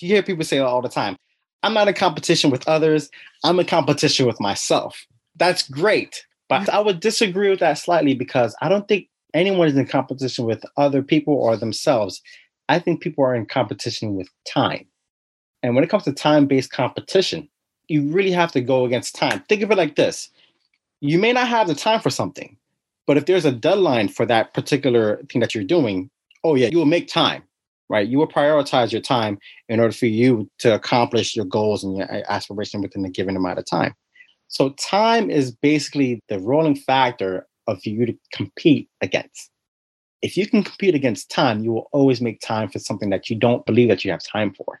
You hear people say all the time, I'm not in competition with others, I'm in competition with myself. That's great. But I would disagree with that slightly because I don't think anyone is in competition with other people or themselves. I think people are in competition with time. And when it comes to time based competition, you really have to go against time. Think of it like this you may not have the time for something, but if there's a deadline for that particular thing that you're doing, oh, yeah, you will make time, right? You will prioritize your time in order for you to accomplish your goals and your aspiration within a given amount of time. So time is basically the rolling factor of you to compete against. If you can compete against time, you will always make time for something that you don't believe that you have time for.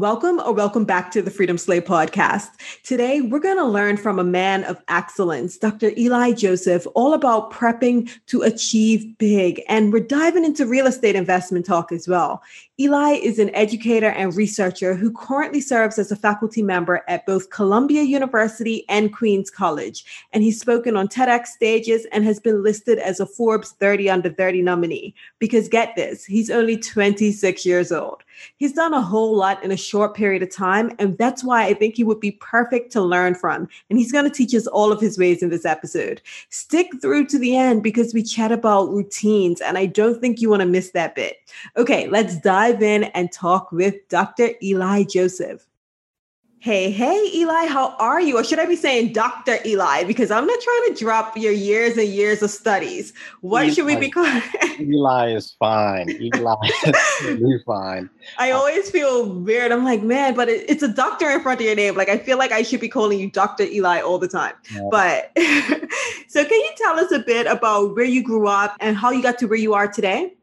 Welcome or welcome back to the Freedom Slayer podcast. Today, we're going to learn from a man of excellence, Dr. Eli Joseph, all about prepping to achieve big. And we're diving into real estate investment talk as well. Eli is an educator and researcher who currently serves as a faculty member at both Columbia University and Queens College. And he's spoken on TEDx stages and has been listed as a Forbes 30 under 30 nominee. Because get this, he's only 26 years old. He's done a whole lot in a short period of time. And that's why I think he would be perfect to learn from. And he's going to teach us all of his ways in this episode. Stick through to the end because we chat about routines. And I don't think you want to miss that bit. Okay, let's dive dive in and talk with Dr. Eli Joseph. Hey, hey, Eli, how are you? Or should I be saying Dr. Eli? Because I'm not trying to drop your years and years of studies. What Eli, should we be calling? Eli is fine. Eli is fine. I uh, always feel weird. I'm like, man, but it, it's a doctor in front of your name. Like, I feel like I should be calling you Dr. Eli all the time. Yeah. But so, can you tell us a bit about where you grew up and how you got to where you are today?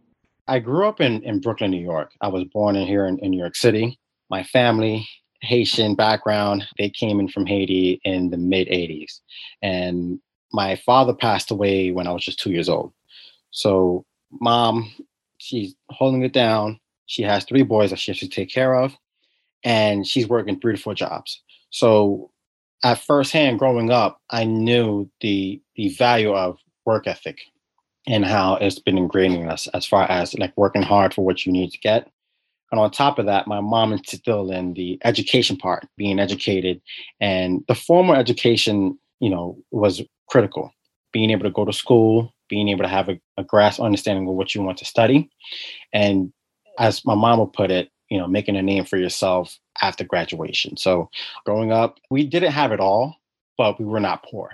I grew up in, in Brooklyn, New York. I was born in here in, in New York City. My family, Haitian background, they came in from Haiti in the mid 80s. And my father passed away when I was just two years old. So, mom, she's holding it down. She has three boys that she has to take care of, and she's working three to four jobs. So, at first hand growing up, I knew the the value of work ethic and how it's been ingrained in us as far as like working hard for what you need to get. And on top of that, my mom instilled in the education part, being educated. And the formal education, you know, was critical. Being able to go to school, being able to have a, a grasp understanding of what you want to study. And as my mom would put it, you know, making a name for yourself after graduation. So growing up, we didn't have it all, but we were not poor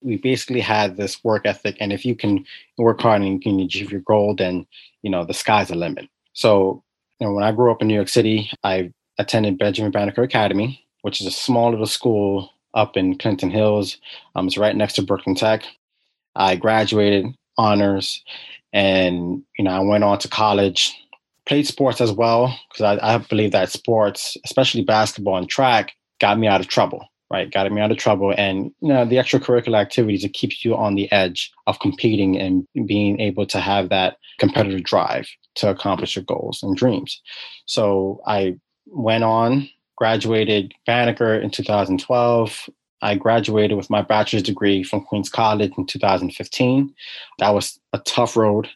we basically had this work ethic and if you can work hard and you can achieve your goal then you know the sky's the limit. So you know when i grew up in new york city i attended benjamin banneker academy which is a small little school up in clinton hills. Um, it's right next to brooklyn tech. I graduated honors and you know i went on to college played sports as well because I, I believe that sports especially basketball and track got me out of trouble right? Got me out of trouble. And you know, the extracurricular activities that keeps you on the edge of competing and being able to have that competitive drive to accomplish your goals and dreams. So I went on, graduated Banneker in 2012. I graduated with my bachelor's degree from Queens College in 2015. That was a tough road,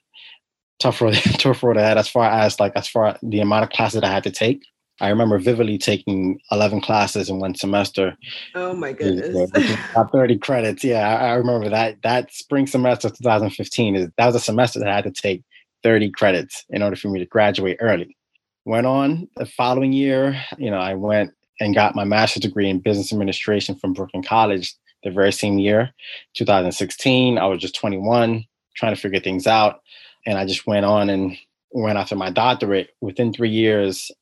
tough road, tough road ahead as far as like as far the amount of classes I had to take. I remember vividly taking 11 classes in one semester. Oh my uh, goodness. About 30 credits. Yeah, I, I, remember that. That spring semester of 2015 is that was a semester that I had to take 30 credits in order for me to graduate early. Went on the following year, you know, I went and got my master's degree in business administration from Brooklyn College the very same year, 2016. I was just 21, trying to figure things out. And I just went on and went after my doctorate. Within three years,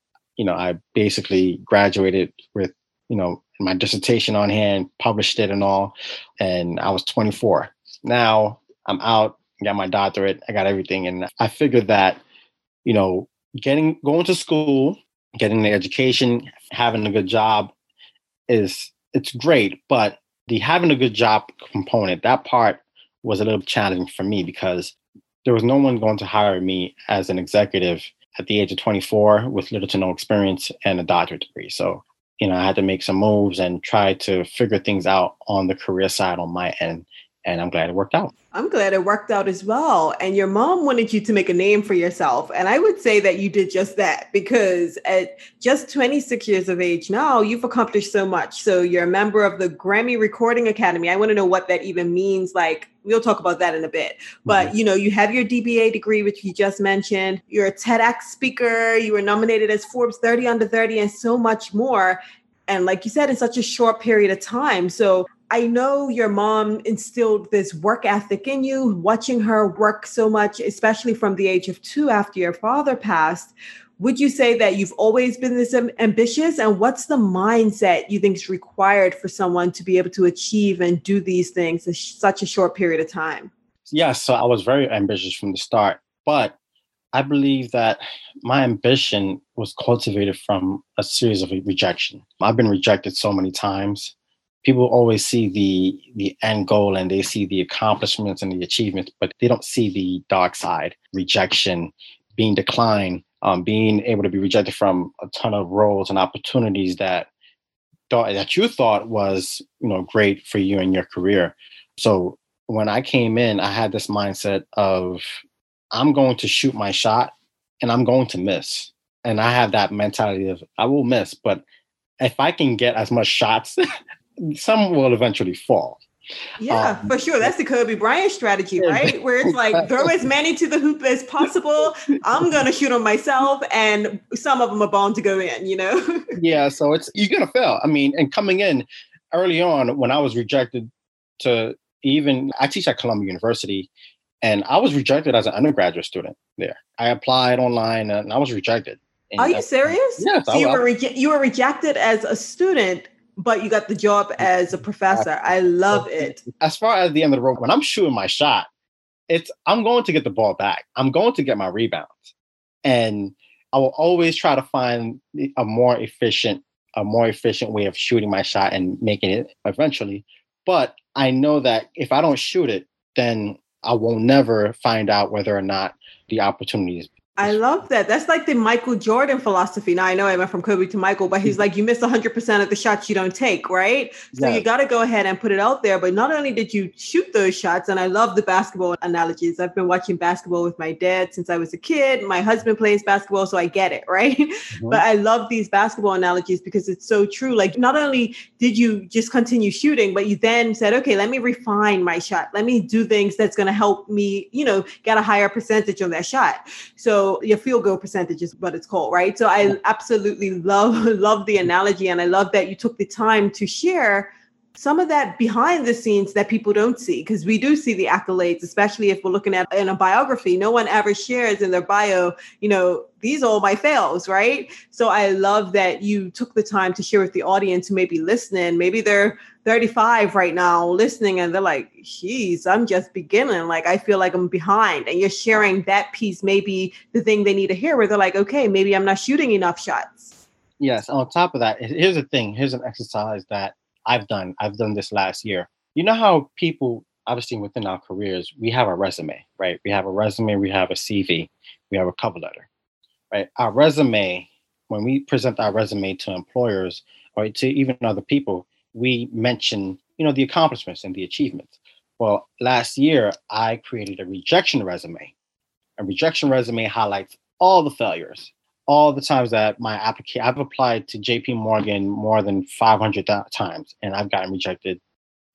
you know, I basically graduated with, you know, my dissertation on hand, published it and all, and I was 24. Now I'm out, got my doctorate, I got everything, and I figured that, you know, getting going to school getting the education, having a good job is it's great, but the having a good job component, that part was a little challenging for me because there was no one going to hire me as an executive at the age of 24 with little to no experience and a doctorate degree. So, you know, I had to make some moves and try to figure things out on the career side on my end and I'm glad it worked out. I'm glad it worked out as well. And your mom wanted you to make a name for yourself. And I would say that you did just that because at just 26 years of age now, you've accomplished so much. So you're a member of the Grammy Recording Academy. I want to know what that even means. Like, we'll talk about that in a bit. But, mm-hmm. you know, you have your DBA degree, which you just mentioned. You're a TEDx speaker. You were nominated as Forbes 30 under 30 and so much more and like you said in such a short period of time so I know your mom instilled this work ethic in you, watching her work so much, especially from the age of two after your father passed. Would you say that you've always been this ambitious? And what's the mindset you think is required for someone to be able to achieve and do these things in such a short period of time? Yes, so I was very ambitious from the start, but I believe that my ambition was cultivated from a series of rejection. I've been rejected so many times people always see the the end goal and they see the accomplishments and the achievements but they don't see the dark side rejection being declined um, being able to be rejected from a ton of roles and opportunities that thought that you thought was you know great for you in your career. So when i came in i had this mindset of i'm going to shoot my shot and i'm going to miss. And i have that mentality of i will miss but if i can get as much shots some will eventually fall. Yeah, um, for sure. That's the Kobe Bryant strategy, right? Where it's like throw as many to the hoop as possible. I'm gonna shoot them myself, and some of them are bound to go in. You know? yeah. So it's you're gonna fail. I mean, and coming in early on when I was rejected to even I teach at Columbia University, and I was rejected as an undergraduate student there. I applied online and I was rejected. Are you serious? Yes. So I, you were re- you were rejected as a student but you got the job as a professor. I love it. As far as the end of the road, when I'm shooting my shot, it's I'm going to get the ball back. I'm going to get my rebounds. And I will always try to find a more efficient, a more efficient way of shooting my shot and making it eventually. But I know that if I don't shoot it, then I will never find out whether or not the opportunity is I love that. That's like the Michael Jordan philosophy. Now I know I went from Kobe to Michael, but he's like, you miss 100% of the shots you don't take, right? So yeah. you got to go ahead and put it out there. But not only did you shoot those shots, and I love the basketball analogies. I've been watching basketball with my dad since I was a kid. My husband plays basketball, so I get it, right? Mm-hmm. But I love these basketball analogies because it's so true. Like, not only did you just continue shooting, but you then said, okay, let me refine my shot. Let me do things that's going to help me, you know, get a higher percentage on that shot. So your field goal percentage is what it's called, right? So I absolutely love love the analogy, and I love that you took the time to share some of that behind the scenes that people don't see because we do see the accolades especially if we're looking at in a biography. No one ever shares in their bio you know these are all my fails right? So i love that you took the time to share with the audience who may be listening. Maybe they're 35 right now listening and they're like geez i'm just beginning like i feel like i'm behind and you're sharing that piece maybe the thing they need to hear where they're like okay maybe i'm not shooting enough shots yes on top of that here's the thing here's an exercise that I've done. I've done this last year. You know how people, obviously within our careers, we have a resume, right? We have a resume, we have a CV, we have a cover letter, right? Our resume, when we present our resume to employers or to even other people, we mention, you know, the accomplishments and the achievements. Well, last year I created a rejection resume. A rejection resume highlights all the failures, all the times that my application I've applied to JP Morgan more than 500 times and I've gotten rejected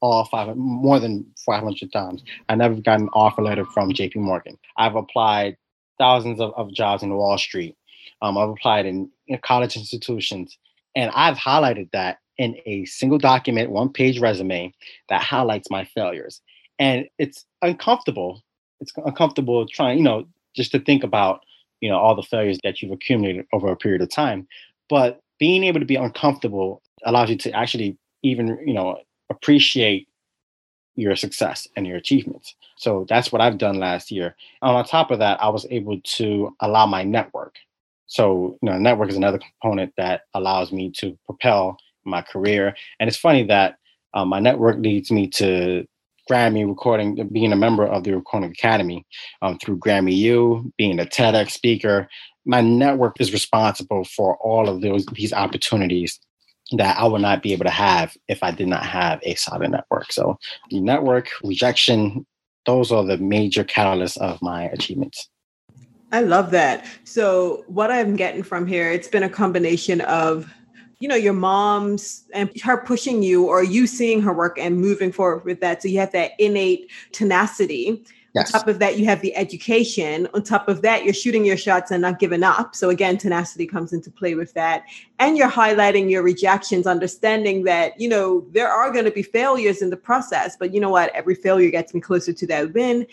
all five more than 500 times. I never got an offer letter from JP Morgan. I've applied thousands of, of jobs in Wall Street. Um, I've applied in, in college institutions and I've highlighted that in a single document, one page resume that highlights my failures. And it's uncomfortable. It's uncomfortable trying, you know, just to think about you know all the failures that you've accumulated over a period of time but being able to be uncomfortable allows you to actually even you know appreciate your success and your achievements so that's what i've done last year and on top of that i was able to allow my network so you know network is another component that allows me to propel my career and it's funny that um, my network leads me to Grammy recording, being a member of the Recording Academy um, through Grammy U, being a TEDx speaker. My network is responsible for all of those these opportunities that I would not be able to have if I did not have a solid network. So the network, rejection, those are the major catalysts of my achievements. I love that. So what I'm getting from here, it's been a combination of you know your mom's and her pushing you or you seeing her work and moving forward with that so you have that innate tenacity Yes. On top of that, you have the education. On top of that, you're shooting your shots and not giving up. So again, tenacity comes into play with that. And you're highlighting your rejections, understanding that, you know, there are going to be failures in the process, but you know what? Every failure gets me closer to that win.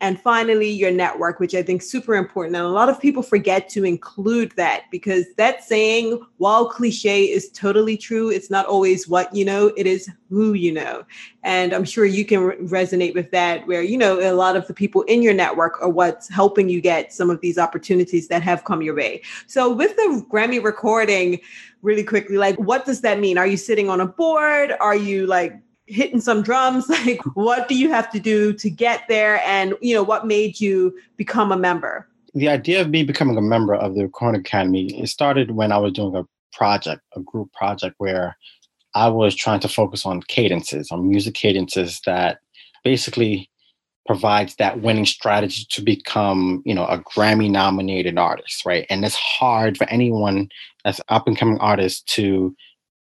And finally, your network, which I think super important. And a lot of people forget to include that because that saying, while cliche is totally true, it's not always what you know, it is who you know. And I'm sure you can re- resonate with that, where, you know, a lot of the people in your network are what's helping you get some of these opportunities that have come your way. So, with the Grammy recording, really quickly, like, what does that mean? Are you sitting on a board? Are you like hitting some drums like what do you have to do to get there? And you know what made you become a member? The idea of me becoming a member of the recording academy it started when i was doing a project a group project where i was trying to focus on cadences on music cadences that basically provides that winning strategy to become you know a grammy nominated artist right? And it's hard for anyone as up and coming artist to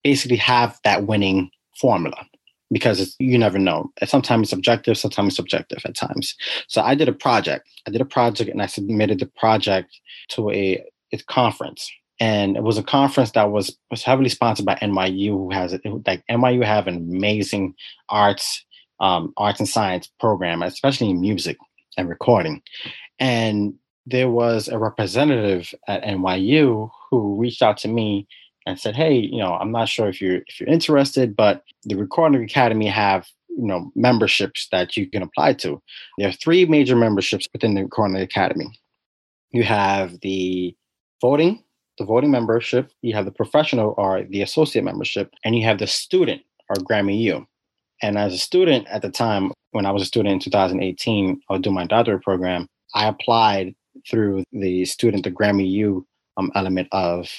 basically have that winning formula because you never know. Sometimes it's objective, sometimes it's subjective at times. So I did a project. I did a project and I submitted the project to a, a conference. And it was a conference that was, was heavily sponsored by NYU, who has it, like NYU have an amazing arts, um, arts and science program, especially in music and recording. And there was a representative at NYU who reached out to me and said, "Hey, you know, I'm not sure if you're if you're interested, but the Recording Academy have you know memberships that you can apply to. There are three major memberships within the Recording Academy. You have the voting, the voting membership. You have the professional or the associate membership, and you have the student or Grammy U. And as a student at the time, when I was a student in 2018, I was doing my doctorate program. I applied through the student, the Grammy U um, element of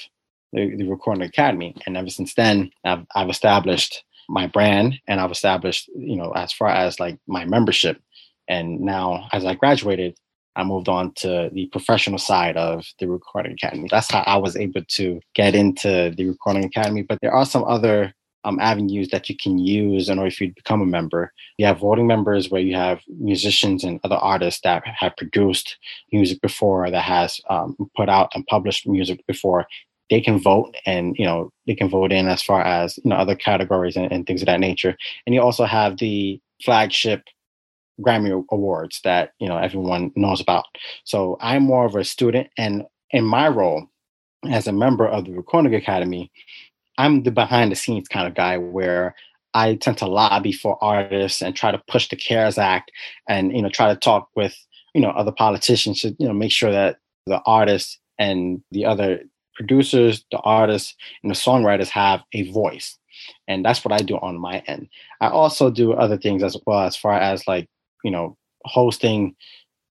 the, the Recording Academy. And ever since then, I've, I've established my brand and I've established, you know, as far as like my membership. And now, as I graduated, I moved on to the professional side of the Recording Academy. That's how I was able to get into the Recording Academy. But there are some other um, avenues that you can use in order for you become a member. You have voting members where you have musicians and other artists that have produced music before, that has um, put out and published music before, they can vote and you know they can vote in as far as you know other categories and, and things of that nature. And you also have the flagship grammy awards that you know everyone knows about. So i'm more of a student and in my role as a member of the recording academy i'm the behind the scenes kind of guy where i tend to lobby for artists and try to push the cares act and you know try to talk with you know other politicians to you know make sure that the artists and the other producers, the artists, and the songwriters have a voice. And that's what I do on my end. I also do other things as well, as far as like, you know, hosting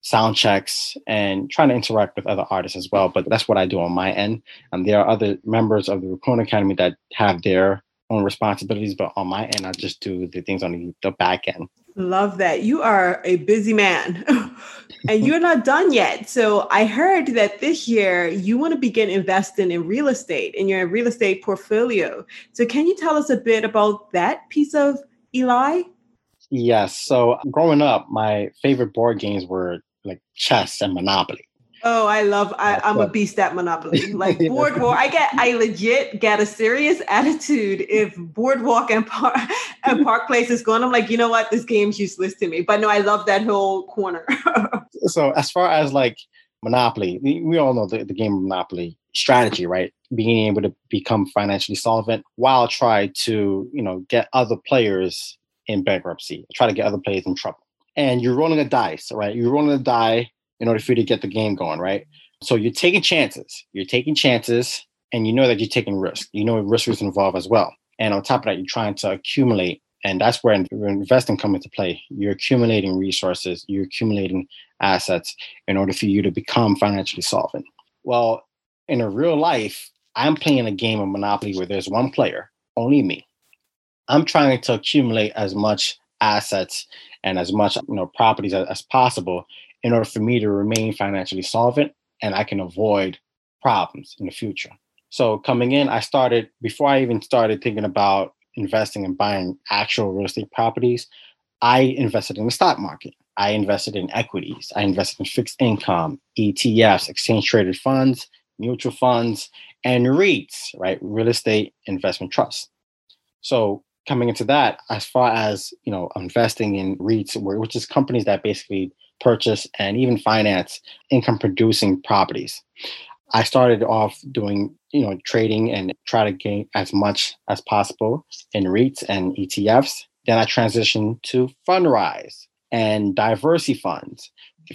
sound checks and trying to interact with other artists as well. But that's what I do on my end. And there are other members of the Recording Academy that have their own responsibilities, but on my end, I just do the things on the, the back end. Love that. You are a busy man and you're not done yet. So I heard that this year you want to begin investing in real estate in your real estate portfolio. So can you tell us a bit about that piece of Eli? Yes. So growing up, my favorite board games were like chess and Monopoly. Oh, I love. I, am a beast at Monopoly. Like Boardwalk, I get. I legit get a serious attitude if Boardwalk and Park and Park Place is going. I'm like, you know what, this game's useless to me. But no, I love that whole corner. so as far as like Monopoly, we, we all know the, the game of Monopoly strategy, right? Being able to become financially solvent while try to you know get other players in bankruptcy, try to get other players in trouble. And you're rolling a dice, right? You're rolling a die in order for you to get the game going, right? So you're taking chances. You're taking chances and you know that you're taking risk. You know risk is involved as well. And on top of that, you're trying to accumulate. And that's where investing comes into play. You're accumulating resources, you're accumulating assets in order for you to become financially solvent. Well, in a real life, I'm playing a game of Monopoly where there's one player, only me. I'm trying to accumulate as much assets and as much you know properties as, as possible in order for me to remain financially solvent and I can avoid problems in the future. So coming in, I started before I even started thinking about investing and buying actual real estate properties. I invested in the stock market. I invested in equities. I invested in fixed income, ETFs, exchange traded funds, mutual funds, and REITs, right? Real estate investment trusts. So coming into that, as far as you know, investing in REITs, which is companies that basically purchase and even finance income producing properties. I started off doing, you know, trading and try to gain as much as possible in REITs and ETFs. Then I transitioned to Fundrise and DiversyFunds.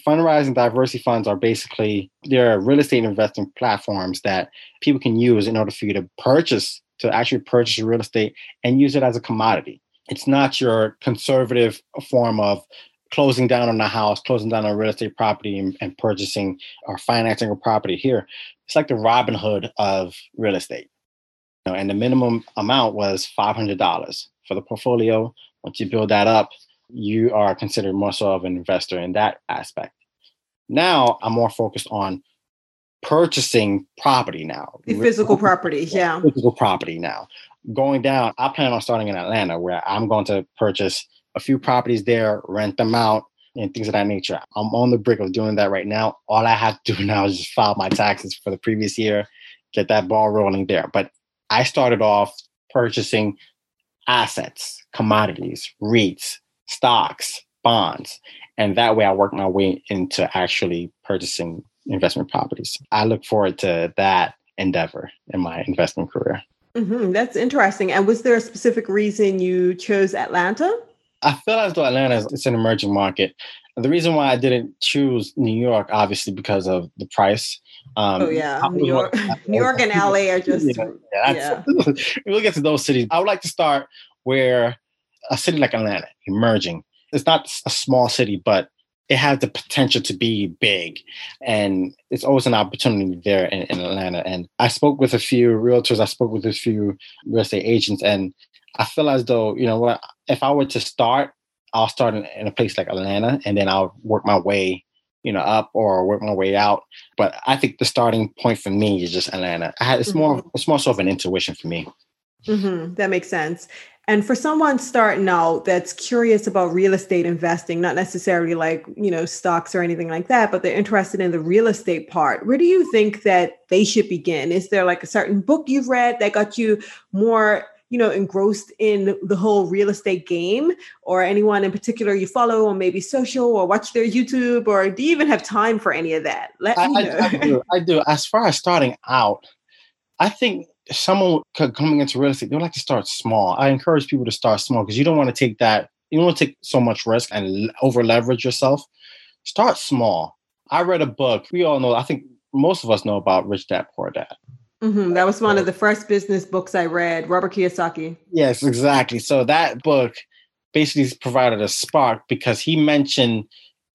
Fundrise and DiversyFunds are basically they're real estate investing platforms that people can use in order for you to purchase to actually purchase real estate and use it as a commodity. It's not your conservative form of closing down on a house, closing down on a real estate property, and, and purchasing or financing a property here. It's like the Robin Hood of real estate. You know, and the minimum amount was five hundred dollars for the portfolio. Once you build that up, you are considered more so of an investor in that aspect. Now I'm more focused on purchasing property now. The physical property, yeah. Physical property now. Going down, I plan on starting in Atlanta where I'm going to purchase a few properties there, rent them out, and things of that nature. I'm on the brink of doing that right now. All I have to do now is just file my taxes for the previous year, get that ball rolling there. But I started off purchasing assets, commodities, REITs, stocks, bonds. And that way I work my way into actually purchasing investment properties. I look forward to that endeavor in my investment career. Mm-hmm. That's interesting. And was there a specific reason you chose Atlanta? I feel as though Atlanta is it's an emerging market. The reason why I didn't choose New York, obviously, because of the price. Um, oh yeah, New York, New York and LA are just yeah. yeah, yeah. we'll get to those cities. I would like to start where a city like Atlanta, emerging. It's not a small city, but it has the potential to be big and it's always an opportunity there in, in, atlanta and i spoke with a few realtors i spoke with a few real estate agents and I feel as though, you know what, if I were to start, I'll start in, in, a place like Atlanta and then I'll work my way, you know, up or work my way out. But I think the starting point for me is just Atlanta. Had, it's mm-hmm. more it's more so of an intuition for me. Mm-hmm. That makes sense. And for someone starting out that's curious about real estate investing, not necessarily like, you know, stocks or anything like that, but they're interested in the real estate part, where do you think that they should begin? Is there like a certain book you've read that got you more you know engrossed in the whole real estate game or anyone in particular you follow on maybe social or watch their youtube or do you even have time for any of that? Let I, me know. I, I, do, I do. As far as starting out i think someone coming into real estate they like to start small. I encourage people to start small because you don't want to take that you don't want to take so much risk and over leverage yourself. Start small. I read a book we all know i think most of us know about rich dad poor dad Mm-hmm. That was one of the first business books I read, Robert Kiyosaki. Yes, exactly. So that book basically provided a spark because he mentioned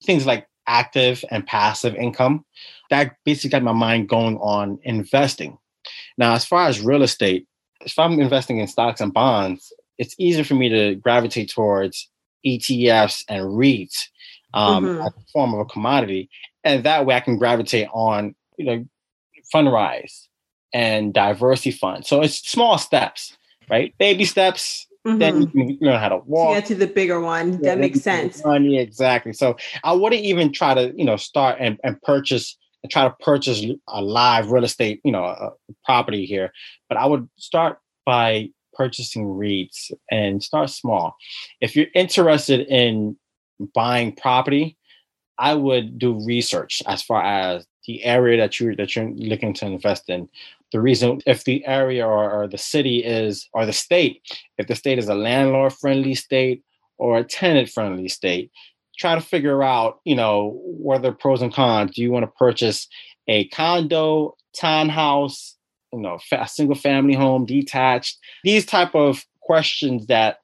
things like active and passive income. That basically got my mind going on investing. Now, as far as real estate, if I'm investing in stocks and bonds, it's easier for me to gravitate towards ETFs and REITs um, mm-hmm. as a form of a commodity. And that way I can gravitate on, you know, Fundrise, and DiversyFund. So it's small steps, right? Baby steps. Mm-hmm. Then you can learn how to walk. To get to the bigger one. Yeah, that makes sense. One, yeah, exactly. So I wouldn't even try to, you know, start and, and purchase and try to purchase a live real estate, you know, a property here. But I would start by purchasing REITs and start small. If you're interested in buying property, I would do research as far as the area that you're that you're looking to invest in the reason if the area or, or the city is or the state if the state is a landlord friendly state or a tenant friendly state try to figure out you know what are the pros and cons do you want to purchase a condo, townhouse, you know, a single family home, detached. These type of questions that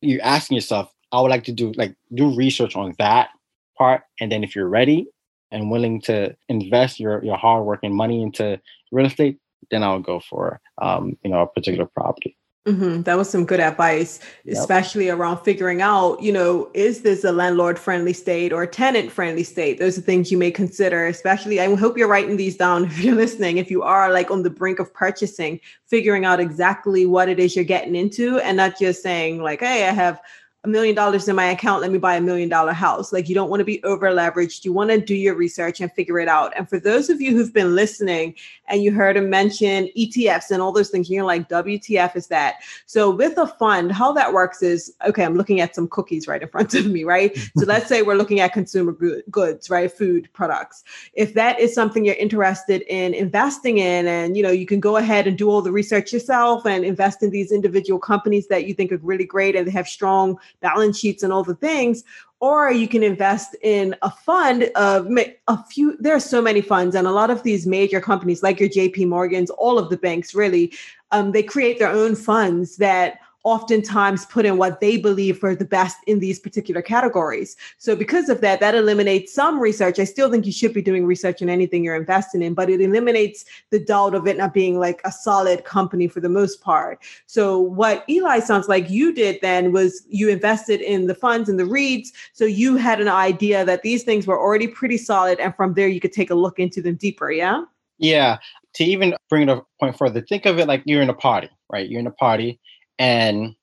you're asking yourself, I would like to do like do research on that part. And then if you're ready and willing to invest your your hard work and money into real estate, then I'll go for um, you know a particular property. Mm-hmm. That was some good advice, yep. especially around figuring out, you know, is this a landlord friendly state or tenant friendly state? Those are things you may consider, especially. I hope you're writing these down if you're listening. If you are like on the brink of purchasing, figuring out exactly what it is you're getting into and not just saying, like, hey, I have a million dollars in my account, let me buy a million dollar house. Like you don't want to be over leveraged. You want to do your research and figure it out. And for those of you who've been listening and you heard him mention ETFs and all those things, you're like, WTF is that? So with a fund, how that works is okay, I'm looking at some cookies right in front of me, right? so let's say we're looking at consumer goods, right? Food products. If that is something you're interested in investing in, and you know, you can go ahead and do all the research yourself and invest in these individual companies that you think are really great and they have strong balance sheets and all the things or you can invest in a fund of a few there are so many funds and a lot of these major companies like your jp morgans all of the banks really um, they create their own funds that oftentimes put in what they believe are the best in these particular categories. So because of that, that eliminates some research. I still think you should be doing research in anything you're investing in, but it eliminates the doubt of it not being like a solid company for the most part. So what Eli sounds like you did then was you invested in the funds and the REITs. So you had an idea that these things were already pretty solid. And from there, you could take a look into them deeper. Yeah. Yeah. To even bring it a point further, think of it like you're in a party, right? You're in a party and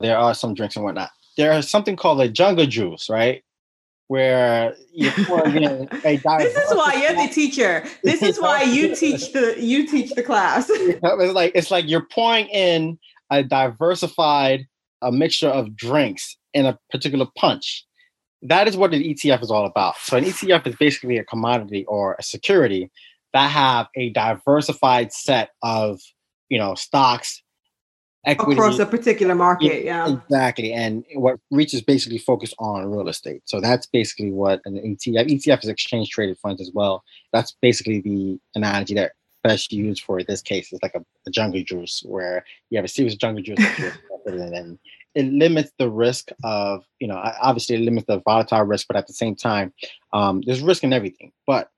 there are some drinks and whatnot. There is something called a jungle juice, right? Where you pour pouring in a This is why you're the teacher. This is why you teach the you teach the class. it's like it's like you're pouring in a diversified a mixture of drinks in a particular punch. That is what an ETF is all about. So an ETF is basically a commodity or a security that have a diversified set of you know stocks equity across a particular market. Yeah, exactly. And what Reach is basically focused on real estate. So that's basically what an ETF. ETF is exchange traded funds as well. That's basically the analogy that best used for this case. It's like a, a jungle juice where you have a series of jungle juice and it limits the risk of you know obviously it limits the volatile risk, but at the same time, um, there's risk in everything. But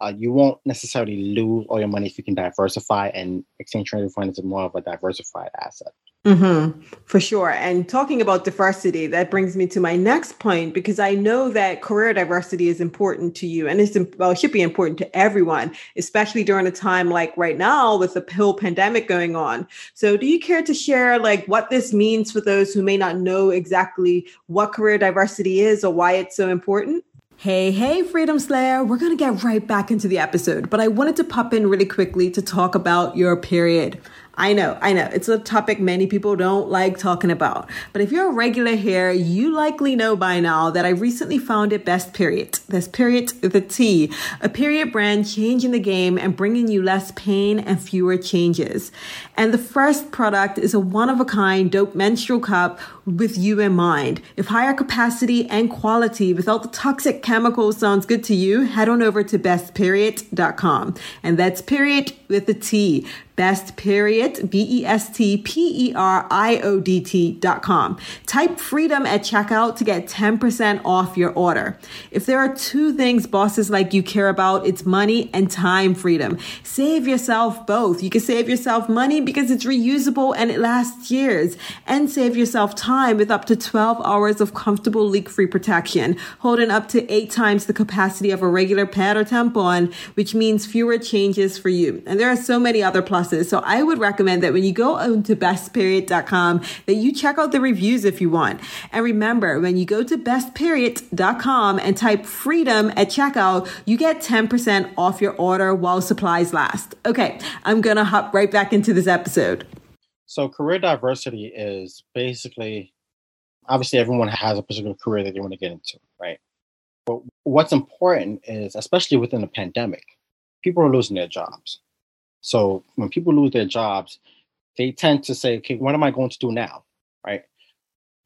uh, you won't necessarily lose all your money if you can diversify and exchange traded fund is more of a diversified asset. Mm-hmm, for sure. And talking about diversity, that brings me to my next point because I know that career diversity is important to you and it's well, it should be important to everyone, especially during a time like right now with the pill pandemic going on. So, do you care to share like what this means for those who may not know exactly what career diversity is or why it's so important? Hey, hey, Freedom Slayer. We're going to get right back into the episode, but I wanted to pop in really quickly to talk about your period. I know, I know. It's a topic many people don't like talking about. But if you're a regular here, you likely know by now that I recently founded Best Period. Best Period the T, a period brand changing the game and bringing you less pain and fewer changes. And the first product is a one of a kind dope menstrual cup with you in mind. If higher capacity and quality without the toxic chemicals sounds good to you, head on over to bestperiodt.com. And that's period with a T best period, B E S T P E R I O D T dot com. Type freedom at checkout to get 10% off your order. If there are two things bosses like you care about, it's money and time freedom. Save yourself both. You can save yourself money because it's reusable and it lasts years, and save yourself time with up to 12 hours of comfortable leak free protection, holding up to eight times the capacity of a regular pad or tampon, which means fewer changes for you. And there are so many other pluses so I would recommend that when you go on to bestperiodt.com that you check out the reviews if you want. And remember, when you go to bestperiodt.com and type freedom at checkout, you get 10% off your order while supplies last. Okay, I'm going to hop right back into this episode. So career diversity is basically obviously everyone has a particular career that they want to get into, right? But what's important is especially within the pandemic, people are losing their jobs. So when people lose their jobs, they tend to say, okay, what am I going to do now? Right?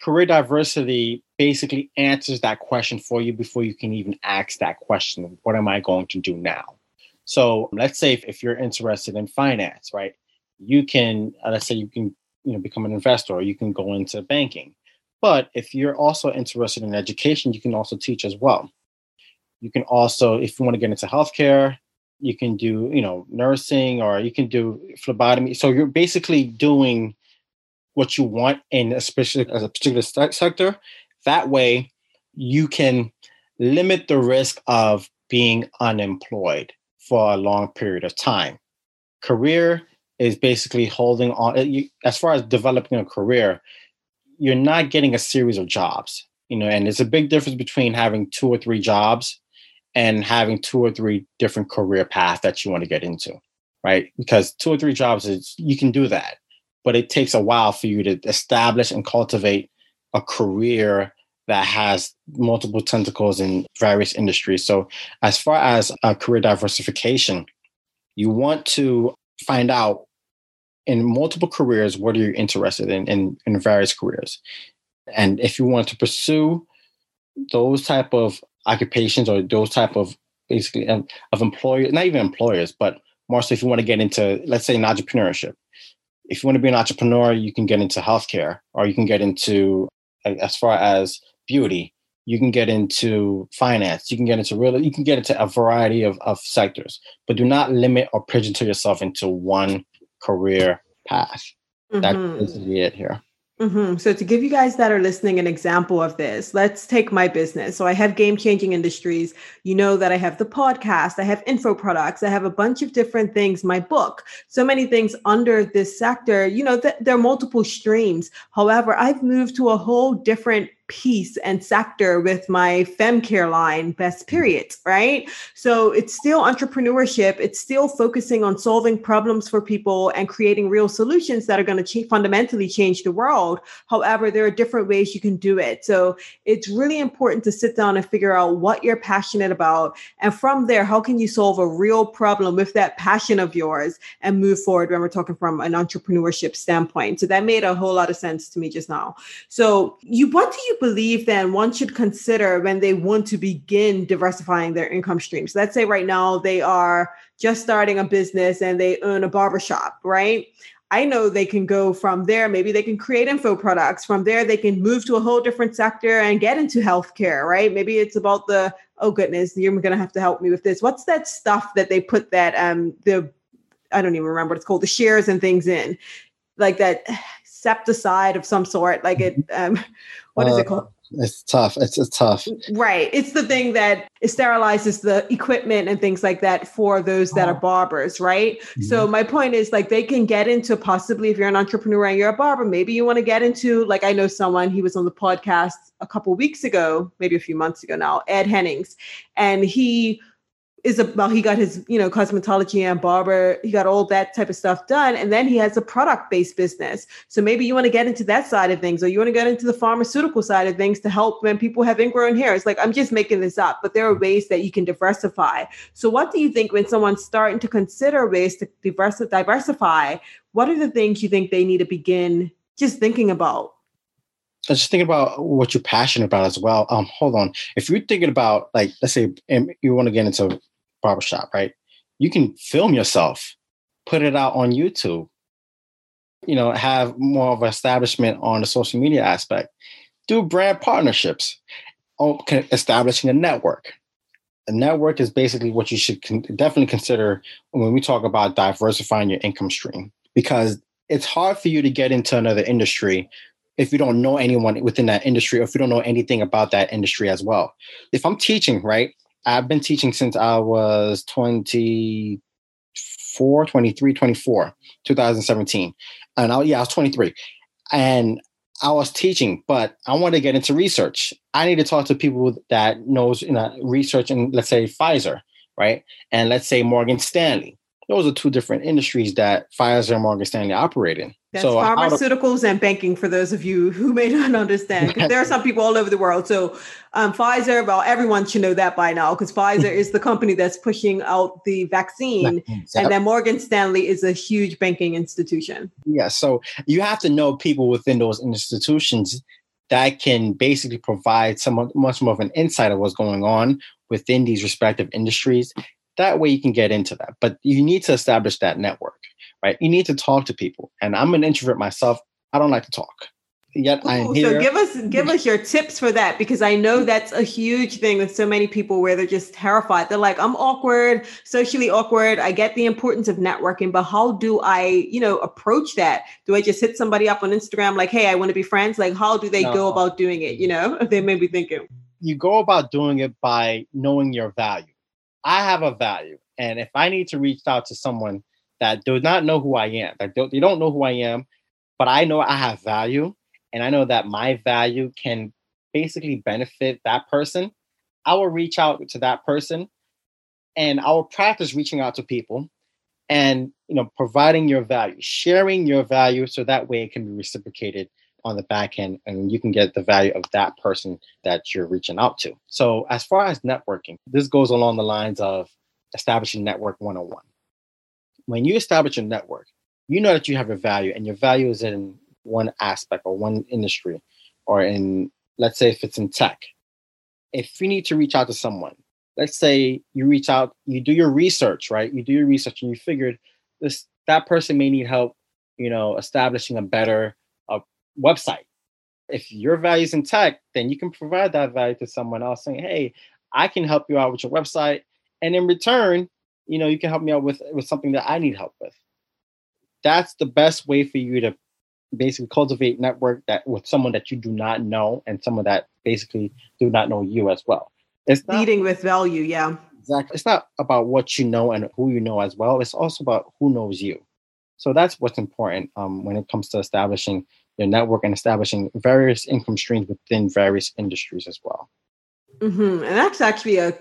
Career diversity basically answers that question for you before you can even ask that question. What am I going to do now? So let's say if, if you're interested in finance, right? You can, uh, let's say you can, you know, become an investor or you can go into banking. But if you're also interested in education, you can also teach as well. You can also, if you want to get into healthcare, you can do, you know, nursing or you can do phlebotomy. So you're basically doing what you want in a specific as a particular sector. That way, you can limit the risk of being unemployed for a long period of time. Career is basically holding on. Uh, as far as developing a career, you're not getting a series of jobs, you know, and it's a big difference between having two or three jobs and having two or three different career paths that you want to get into, right? Because two or three jobs is you can do that, but it takes a while for you to establish and cultivate a career that has multiple tentacles in various industries. So, as far as uh, career diversification, you want to find out in multiple careers what are you interested in, in in various careers, and if you want to pursue those type of occupations or those type of basically um, of employers, not even employers, but more so if you want to get into, let's say, an entrepreneurship. If you want to be an entrepreneur, you can get into healthcare, or you can get into as far as beauty you can get into finance you can get into real you can get into a variety of, of sectors but do not limit or pigeonhole yourself into one career path mm-hmm. that's it here Mm-hmm. So, to give you guys that are listening an example of this, let's take my business. So, I have game changing industries. You know that I have the podcast, I have info products, I have a bunch of different things, my book, so many things under this sector. You know, th- there are multiple streams. However, I've moved to a whole different piece and sector with my femcare line best periods right? So it's still entrepreneurship. It's still focusing on solving problems for people and creating real solutions that are going to ch- fundamentally change the world. However there are different ways you can do it. So it's really important to sit down and figure out what you're passionate about. And from there how can you solve a real problem with that passion of yours and move forward when we're talking from an entrepreneurship standpoint? So that made a whole lot of sense to me just now. So you what do you believe then one should consider when they want to begin diversifying their income streams? Let's say right now they are just starting a business and they own a barbershop, right? I know they can go from there. Maybe they can create info products. From there, they can move to a whole different sector and get into healthcare, right? Maybe it's about the, oh goodness, you're going to have to help me with this. What's that stuff that they put that, um, the, I don't even remember what it's called, the shares and things in, like that septicide of some sort, like it, um, what is uh, it called? It's tough. It's, it's tough. Right. It's the thing that sterilizes the equipment and things like that for those that are oh. barbers, right? Mm-hmm. So my point is like they can get into possibly if you're an entrepreneur and you're a barber, maybe you want to get into like I know someone he was on the podcast a couple weeks ago, maybe a few months ago now, Ed Hennings, and he is a well he got his you know cosmetology and barber he got all that type of stuff done and then he has a product based business so maybe you want to get into that side of things or you want to get into the pharmaceutical side of things to help when people have ingrown hair it's like i'm just making this up but there are ways that you can diversify so what do you think when someone's starting to consider ways to diversify what are the things you think they need to begin just thinking about just think about what you're passionate about as well. Um, hold on. If you're thinking about like, let's say you want to get into barbershop, right? You can film yourself, put it out on YouTube, you know, have more of an establishment on the social media aspect, do brand partnerships, establishing a network. A network is basically what you should con- definitely consider when we talk about diversifying your income stream because it's hard for you to get into another industry if you don't know anyone within that industry or if you don't know anything about that industry as well. If I'm teaching, right, I've been teaching since I was 24, 23, 24, 2017. And I, yeah, I was 23. And I was teaching, but I wanted to get into research. I need to talk to people that knows you know research and let's say Pfizer, right? And let's say Morgan Stanley. Those are two different industries that Pfizer and Morgan Stanley operate in. That's so pharmaceuticals and banking for those of you who may not understand, because there are some people all over the world. So um, Pfizer, well, everyone should know that by now, because Pfizer is the company that's pushing out the vaccine, and then Morgan Stanley is a huge banking institution. Yeah, so you have to know people within those institutions that can basically provide some much more of an insight of what's going on within these respective industries that way you can get into that. But you need to establish that network, right? You need to talk to people. And I'm an introvert myself. I don't like to talk yet Ooh, I'm here. So give us give us your tips for that because I know that's a huge thing with so many people where they're just terrified. They're like, I'm awkward, socially awkward. I get the importance of networking, but how do I, you know, approach that? Do I just hit somebody up on Instagram like, hey, I want to be friends? Like, how do they no. go about doing it? You know, they may be thinking. You go about doing it by knowing your value. I have a value. And if I need to reach out to someone that does not know who I am, that don't, they don't know who I am, but I know I have value, and I know that my value can basically benefit that person, I will reach out to that person and I will practice reaching out to people and you know providing your value, sharing your value so that way it can be reciprocated on the back end and you can get the value of that person that you're reaching out to. So as far as networking, this goes along the lines of establishing network 101. When you establish a network, you know that you have a value and your value is in one aspect or one industry or in let's say if it's in tech. If you need to reach out to someone let's say you reach out you do your research right? You do your research and you figured this that person may need help you know establishing a better uh, website. If your value is in tech then you can provide that value to someone else saying hey i can help you out with your website. And in return you know you can help me out with with something that i need help with that's the best way for you to basically cultivate network that with someone that you do not know and someone that basically do not know you as well. It's not, leading with value, yeah. Exactly. It's not about what you know and who you know as well. It's also about who knows you. So that's what's important um, when it comes to establishing your network and establishing various income streams within various industries as well. Mm-hmm. And that's actually a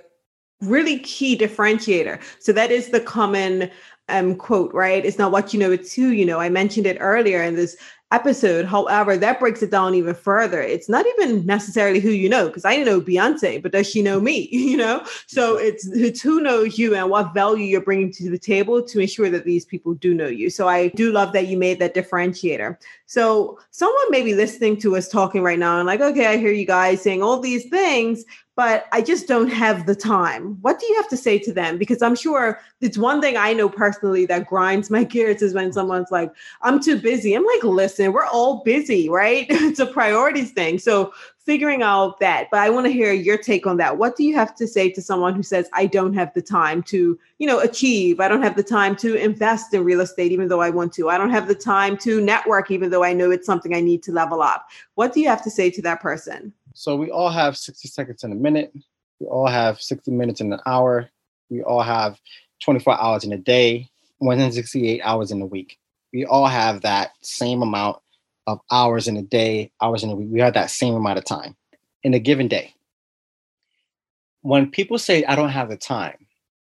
really key differentiator. So that is the common um, quote, right? It's not what you know, it's who you know. I mentioned it earlier in this episode. However, that breaks it down even further. It's not even necessarily who you know, because I know Beyonce, but does she know me? You know, so it's it's who knows you and what value you're bringing to the table to ensure that these people do know you. So I do love that you made that differentiator. So someone may be listening to us talking right now and like, okay, I hear you guys saying all these things, but I just don't have the time. What do you have to say to them? Because I'm sure it's one thing I know personally that grinds my gears is when someone's like, I'm too busy. I'm like, listen, we're all busy, right? it's a priorities thing. So figuring out that, but I want to hear your take on that. What do you have to say to someone who says, I don't have the time to, you know, achieve? I don't have the time to invest in real estate, even though I want to. I don't have the time to network, even though I know it's something I need to level up. What do you have to say to that person? So we all have 60 seconds in a minute. We all have 60 minutes in an hour. We all have 24 hours in a day, 168 hours in a week. We all have that same amount of hours in a day, hours in a week. We have that same amount of time in a given day. When people say, I don't have the time,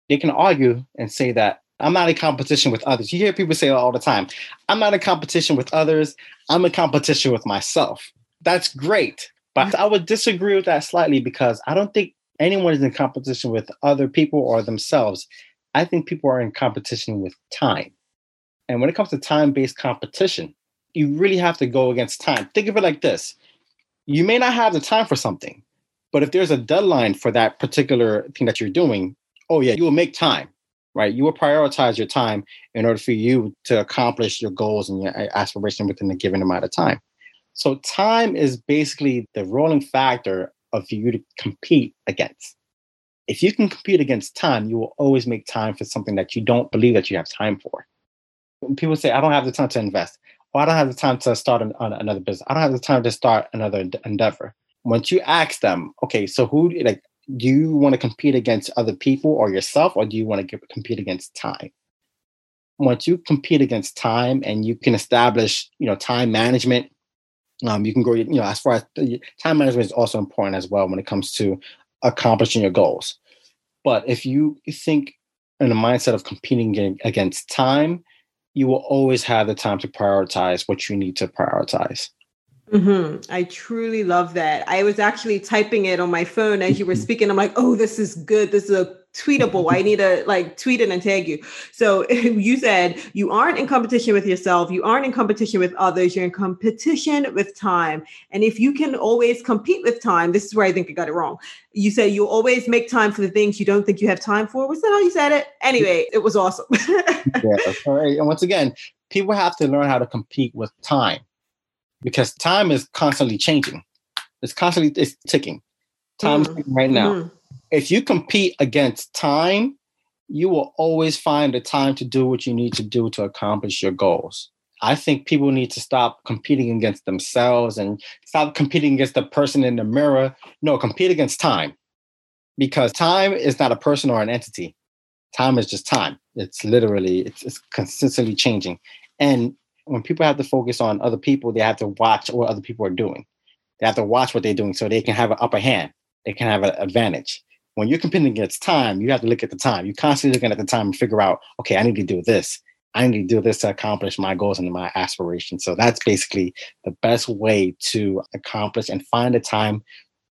they can argue and say that I'm not in competition with others. You hear people say all the time, I'm not in competition with others. I'm in competition with myself. That's great. But mm. I would disagree with that slightly because I don't think anyone is in competition with other people or themselves. I think people are in competition with time. And when it comes to time based competition, you really have to go against time. Think of it like this you may not have the time for something, but if there's a deadline for that particular thing that you're doing, oh, yeah, you will make time, right? You will prioritize your time in order for you to accomplish your goals and your aspiration within a given amount of time. So time is basically the rolling factor of you to compete against. If you can compete against time, you will always make time for something that you don't believe that you have time for. When people say, I don't have the time to invest, or I don't have the time to start an, another business, I don't have the time to start another endeavor. Once you ask them, okay, so who, like, do you want to compete against other people or yourself, or do you want to compete against time? Once you compete against time and you can establish, you know, time management um, you can grow, you know, as far as time management is also important as well when it comes to accomplishing your goals. But if you think in a mindset of competing against time, you will always have the time to prioritize what you need to prioritize. Mm-hmm. I truly love that. I was actually typing it on my phone as you were speaking. I'm like, oh, this is good. This is a tweetable. I need to like tweet it and tag you. So you said you aren't in competition with yourself, you aren't in competition with others, you're in competition with time. And if you can always compete with time, this is where I think I got it wrong. You say you always make time for the things you don't think you have time for. Was that how you said it? Anyway, it was awesome. yeah, all right. And once again, people have to learn how to compete with time because time is constantly changing. It's constantly it's ticking. Time's mm. ticking right now. Mm if you compete against time, you will always find the time to do what you need to do to accomplish your goals. I think people need to stop competing against themselves and stop competing against the person in the mirror. No, compete against time because time is not a person or an entity. Time is just time. It's literally, it's, it's consistently changing. And when people have to focus on other people, they have to watch what other people are doing. They have to watch what they're doing so they can have an upper hand. They can have an advantage when you're competing against time, you have to look at the time. You're constantly looking at the time and figure out, okay, I need to do this. I need to do this to accomplish my goals and my aspirations. So that's basically the best way to accomplish and find the time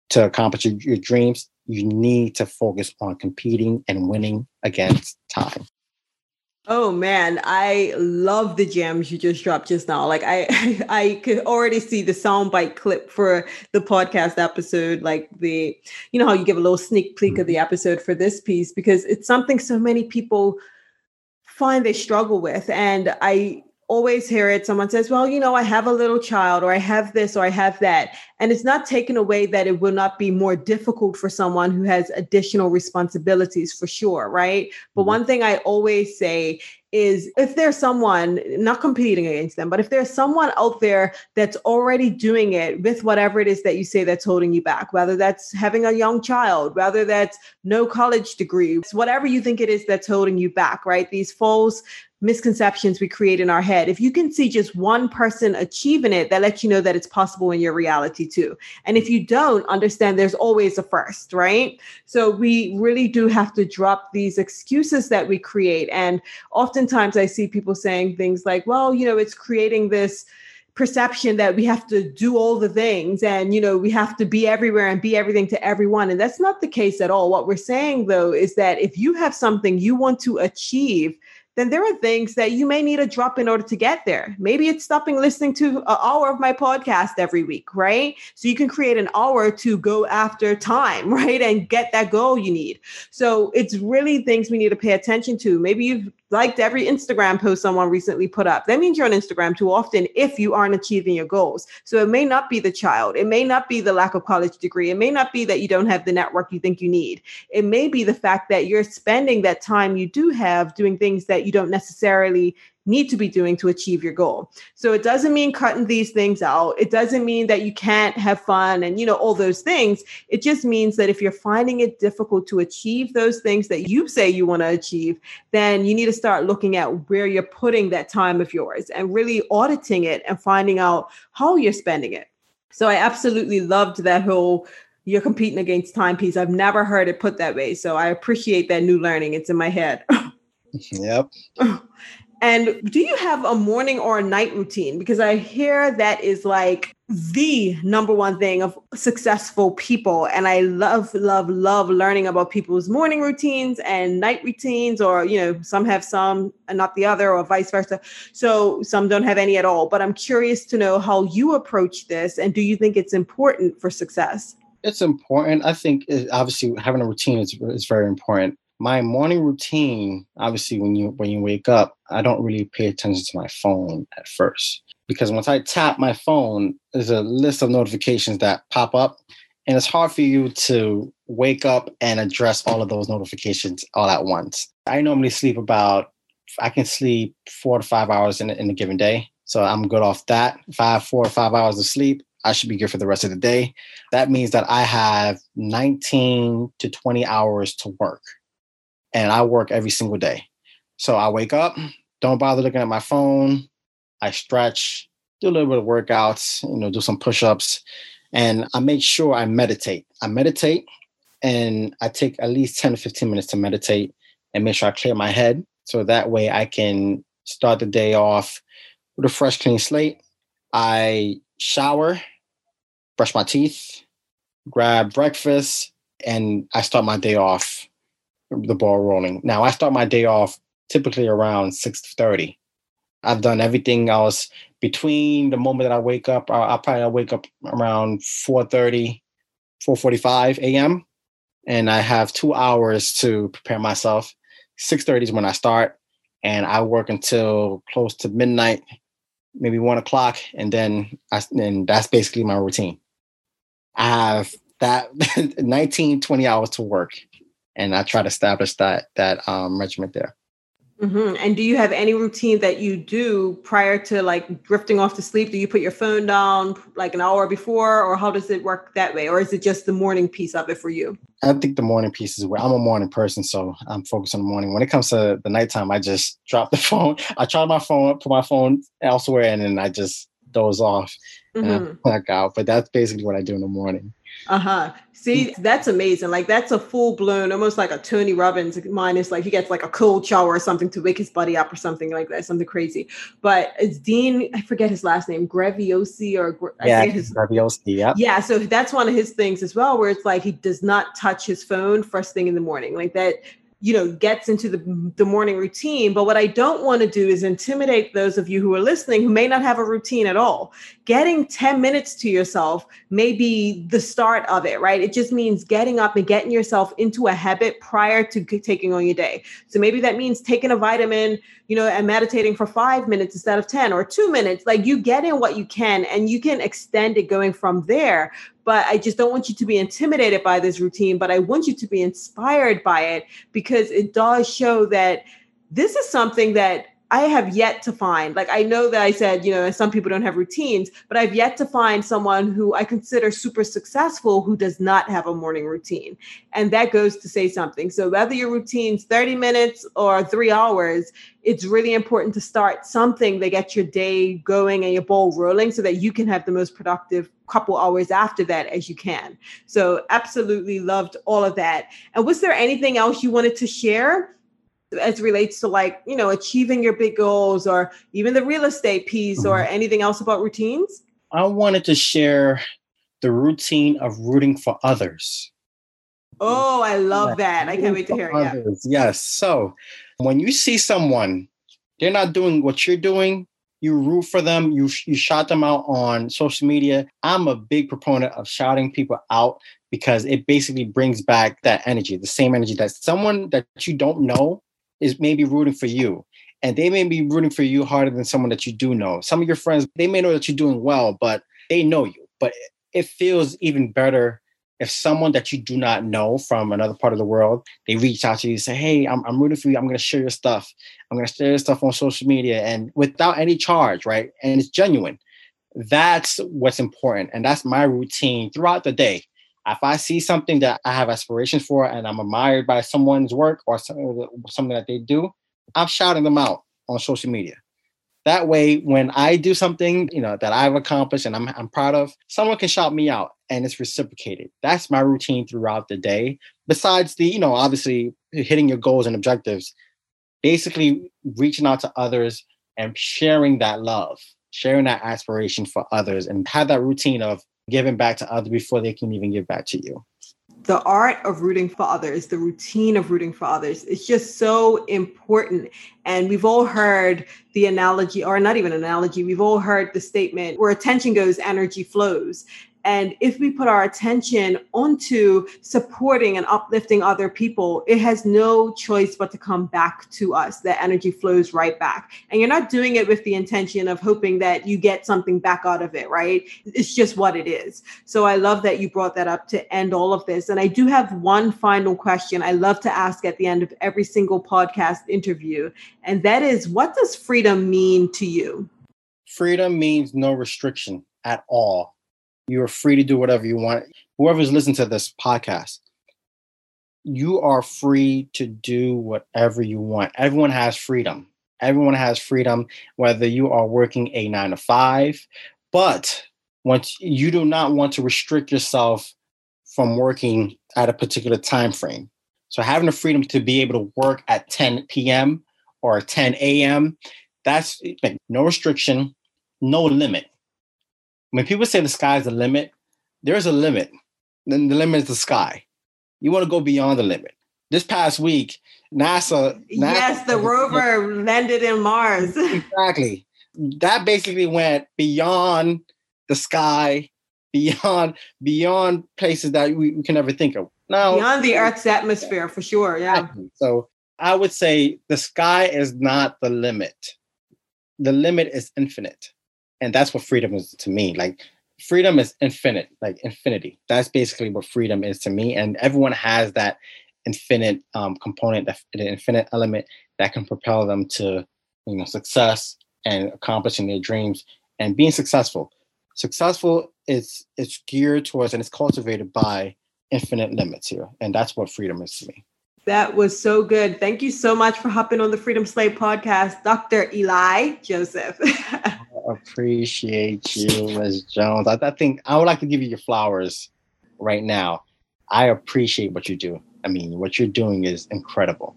to accomplish your, your dreams. You need to focus on competing and winning against time. Oh man, I love the gems you just dropped just now. Like I I could already see the soundbite clip for the podcast episode, like the you know how you give a little sneak peek of the mm-hmm. episode for this piece because it's something so many people find they struggle with and I always hear it. Someone says, Well, you know, I have a little child, or I have this, or I have that. And it's not taken away that it will not be more difficult for someone who has additional responsibilities for sure, right? But mm-hmm. one thing I always say is if there's someone not competing against them, but if there's someone out there that's already doing it with whatever it is that you say that's holding you back, whether that's having a young child, whether that's no college degree, whatever you think it is that's holding you back, right? These false misconceptions we create in our head. If you can see just one person achieving it, that lets you know that it's possible in your reality too. And if you don't understand, there's always a first, right? So we really do have to drop these excuses that we create. And oftentimes I see people saying things like, well, you know, it's creating this perception that we have to do all the things and you know we have to be everywhere and be everything to everyone and that's not the case at all what we're saying though is that if you have something you want to achieve then there are things that you may need a drop in order to get there. Maybe it's stopping listening to an hour of my podcast every week, right? So you can create an hour to go after time, right? And get that goal you need. So it's really things we need to pay attention to. Maybe you've liked every Instagram post someone recently put up. That means you're on Instagram too often if you aren't achieving your goals. So it may not be the child, it may not be the lack of college degree, it may not be that you don't have the network you think you need. It may be the fact that you're spending that time you do have doing things that you don't necessarily need to be doing to achieve your goal. So it doesn't mean cutting these things out. It doesn't mean that you can't have fun and you know all those things. It just means that if you're finding it difficult to achieve those things that you say you want to achieve, then you need to start looking at where you're putting that time of yours and really auditing it and finding out how you're spending it. So I absolutely loved that whole you're competing against time piece. I've never heard it put that way. So I appreciate that new learning. It's in my head. yep. And do you have a morning or a night routine? Because I hear that is like the number one thing of successful people. And I love, love, love learning about people's morning routines and night routines, or, you know, some have some and not the other, or vice versa. So some don't have any at all. But I'm curious to know how you approach this. And do you think it's important for success? It's important. I think eh, obviously having a routine is, is very important my morning routine obviously when you when you wake up i don't really pay attention to my phone at first. Because once i tap my phone there's a list of notifications that pop up and it's hard for you to wake up and address all of those notifications all at once. I normally sleep about i can sleep four to five hours in, in a given day so i'm good off that. Have four or five hours of sleep I should be good for the rest of the day. That means that I have 19 to 20 hours to work and I work every single day. So I wake up, don't bother looking at my phone. I stretch, do a little bit of workouts, you know, do some push-ups, and I make sure I meditate. I meditate and I take at least 10 to 15 minutes to meditate and make sure I clear my head. So that way I can start the day off with a fresh, clean slate. I shower, brush my teeth, grab breakfast, and I start my day off the ball rolling. Now I start my day off typically around 6:30. I've done everything else between the moment that I wake up. I'll, I'll probably wake up around 4:30, 4:45 a.m. and I have two hours to prepare myself. 6:30 is when I start, and I work until close to midnight, maybe one o'clock, and then I, and that's basically my routine. I have that 19, 20 hours to work, and I try to establish that that um, regiment there. Mm-hmm. And do you have any routine that you do prior to like drifting off to sleep? Do you put your phone down like an hour before, or how does it work that way? Or is it just the morning piece of it for you? I think the morning piece is where I'm a morning person, so I'm focused on the morning. When it comes to the nighttime, I just drop the phone. I try my phone, put my phone elsewhere, and then I just doze off mm-hmm. and I mm-hmm. black out. But that's basically what I do in the morning. Uh huh. See, that's amazing. Like that's a full blown, almost like a Tony Robbins minus like he gets like a cold shower or something to wake his body up or something like that, something crazy. But it's Dean, I forget his last name, Graziosi or yeah, his, Graziosi. Yeah. Yeah. So that's one of his things as well, where it's like he does not touch his phone first thing in the morning. Like that you know gets into the, the morning routine. But what i don't want to do is intimidate those of you who are listening who may not have a routine at all. Getting 10 minutes to yourself may be the start of it right? It just means getting up and getting yourself into a habit prior to taking on your day. So maybe that means taking a vitamin you know and meditating for five minutes instead of 10 or two minutes. Like you get in what you can and you can extend it going from there but I just don't want you to be intimidated by this routine, but I want you to be inspired by it because it does show that this is something that I have yet to find. Like I know that I said, you know, some people don't have routines, but I've yet to find someone who I consider super successful who does not have a morning routine. And that goes to say something. So whether your routine's 30 minutes or 3 hours, it's really important to start something that gets your day going and your ball rolling so that you can have the most productive couple hours after that as you can. So absolutely loved all of that. And was there anything else you wanted to share? As relates to like you know achieving your big goals or even the real estate piece or mm-hmm. anything else about routines i wanted to share the routine of rooting for others oh i love that i can't wait to hear it yeah. yes so when you see someone they're not doing what you're doing you root for them you you shout them out on social media i'm a big proponent of shouting people out because it basically brings back that energy the same energy that someone that you don't know is maybe rooting for you and they may be rooting for you harder than someone that you do know. Some of your friends, they may know that you're doing well, but they know you. But it feels even better if someone that you do not know from another part of the world, they reach out to you and say, Hey, I'm, I'm rooting for you. I'm going to share your stuff. I'm going to share your stuff on social media and without any charge, right? And it's genuine. That's what's important. And that's my routine throughout the day if I see something that I have aspirations for and I'm admired by someone's work or something that they do, I'm shouting them out on social media. That way, when I do something, you know, that I've accomplished and I'm, I'm proud of, someone can shout me out and it's reciprocated. That's my routine throughout the day. Besides the, you know, obviously hitting your goals and objectives, basically reaching out to others and sharing that love, sharing that aspiration for others and have that routine of giving back to others before they can even give back to you the art of rooting for others, the routine of rooting for others, is just so important. And we've all heard the analogy, or not even analogy, we've all heard the statement where attention goes, energy flows. And if we put our attention onto supporting and uplifting other people, it has no choice but to come back to us. The energy flows right back. And you're not doing it with the intention of hoping that you get something back out of it, right? It's just what it is. So I love that you brought that up to end all of this. And I do have one final question I love to ask at the end of every single podcast interview. And that is what does freedom mean to you? Freedom means no restriction at all you are free to do whatever you want. Whoever's listening to this podcast, you are free to do whatever you want. Everyone has freedom. Everyone has freedom, whether you are working a nine to five, but once you do not want to restrict yourself from working at a particular time frame. So having the freedom to be able to work at 10 p.m. or 10 a.m., that's no restriction, no limit when people say the sky's the limit, there's a limit. Then the limit is the sky. You want to go beyond the limit. this past week, NASA, NASA yes, the rover landed in Mars. exactly. That basically went beyond the sky, beyond beyond places that we, we can never think of. Now, beyond the Earth's atmosphere, for sure. Yeah. So I would say the sky is not the limit. The limit is infinite, and that's what freedom is to me. Like freedom is infinite, like infinity. That's basically what freedom is to me, and everyone has that infinite um, component, the infinite element that can propel them to, you know, success and accomplishing their dreams and being successful. Successful is it's geared towards and it's cultivated by infinite limits here, and that's what freedom is to me. That was so good. Thank you so much for hopping on the Freedom Slayer podcast, Dr. Eli Joseph. I appreciate you, Ms. Jones. I, I think I would like to give you your flowers right now. I appreciate what you do. I mean, what you're doing is incredible.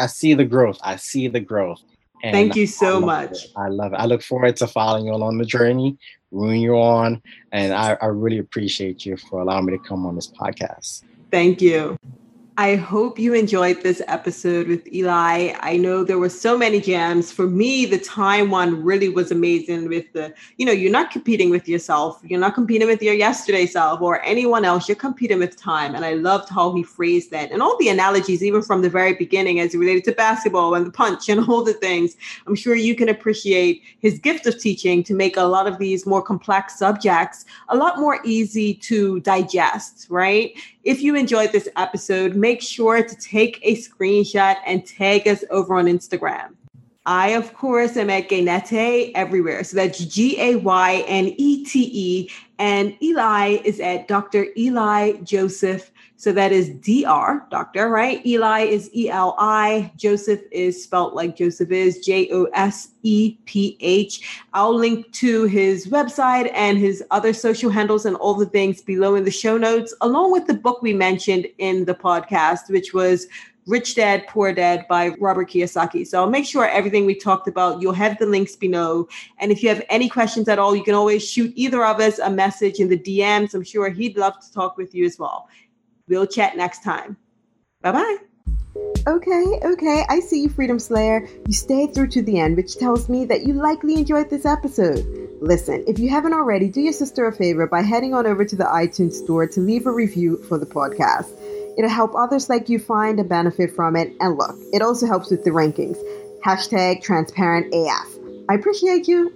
I see the growth. I see the growth. Thank you so I much. It. I love it. I look forward to following you along the journey, rooting you on, and I, I really appreciate you for allowing me to come on this podcast. Thank you. I hope you enjoyed this episode with Eli. I know there were so many gems. For me, the time one really was amazing with the, you know, you're not competing with yourself. You're not competing with your yesterday self or anyone else. You're competing with time. And I loved how he phrased that and all the analogies, even from the very beginning as it related to basketball and the punch and all the things. I'm sure you can appreciate his gift of teaching to make a lot of these more complex subjects a lot more easy to digest, right? If you enjoyed this episode, make sure to take a screenshot and tag us over on Instagram. I, of course, am at Gaynete everywhere. So that's G A Y N E T E. And Eli is at Dr. Eli Joseph so that is Dr. Doctor, right? Eli is E L I. Joseph is spelled like Joseph is J O S E P H. I'll link to his website and his other social handles and all the things below in the show notes, along with the book we mentioned in the podcast, which was Rich Dad, Poor Dad by Robert Kiyosaki. So I'll make sure everything we talked about, you'll have the links below. And if you have any questions at all, you can always shoot either of us a message in the DMs. I'm sure he'd love to talk with you as well. We'll chat next time. Bye bye. Okay, okay, I see you, Freedom Slayer. You stayed through to the end, which tells me that you likely enjoyed this episode. Listen, if you haven't already, do your sister a favor by heading on over to the iTunes store to leave a review for the podcast. It'll help others like you find and benefit from it. And look, it also helps with the rankings. Hashtag transparent AF. I appreciate you.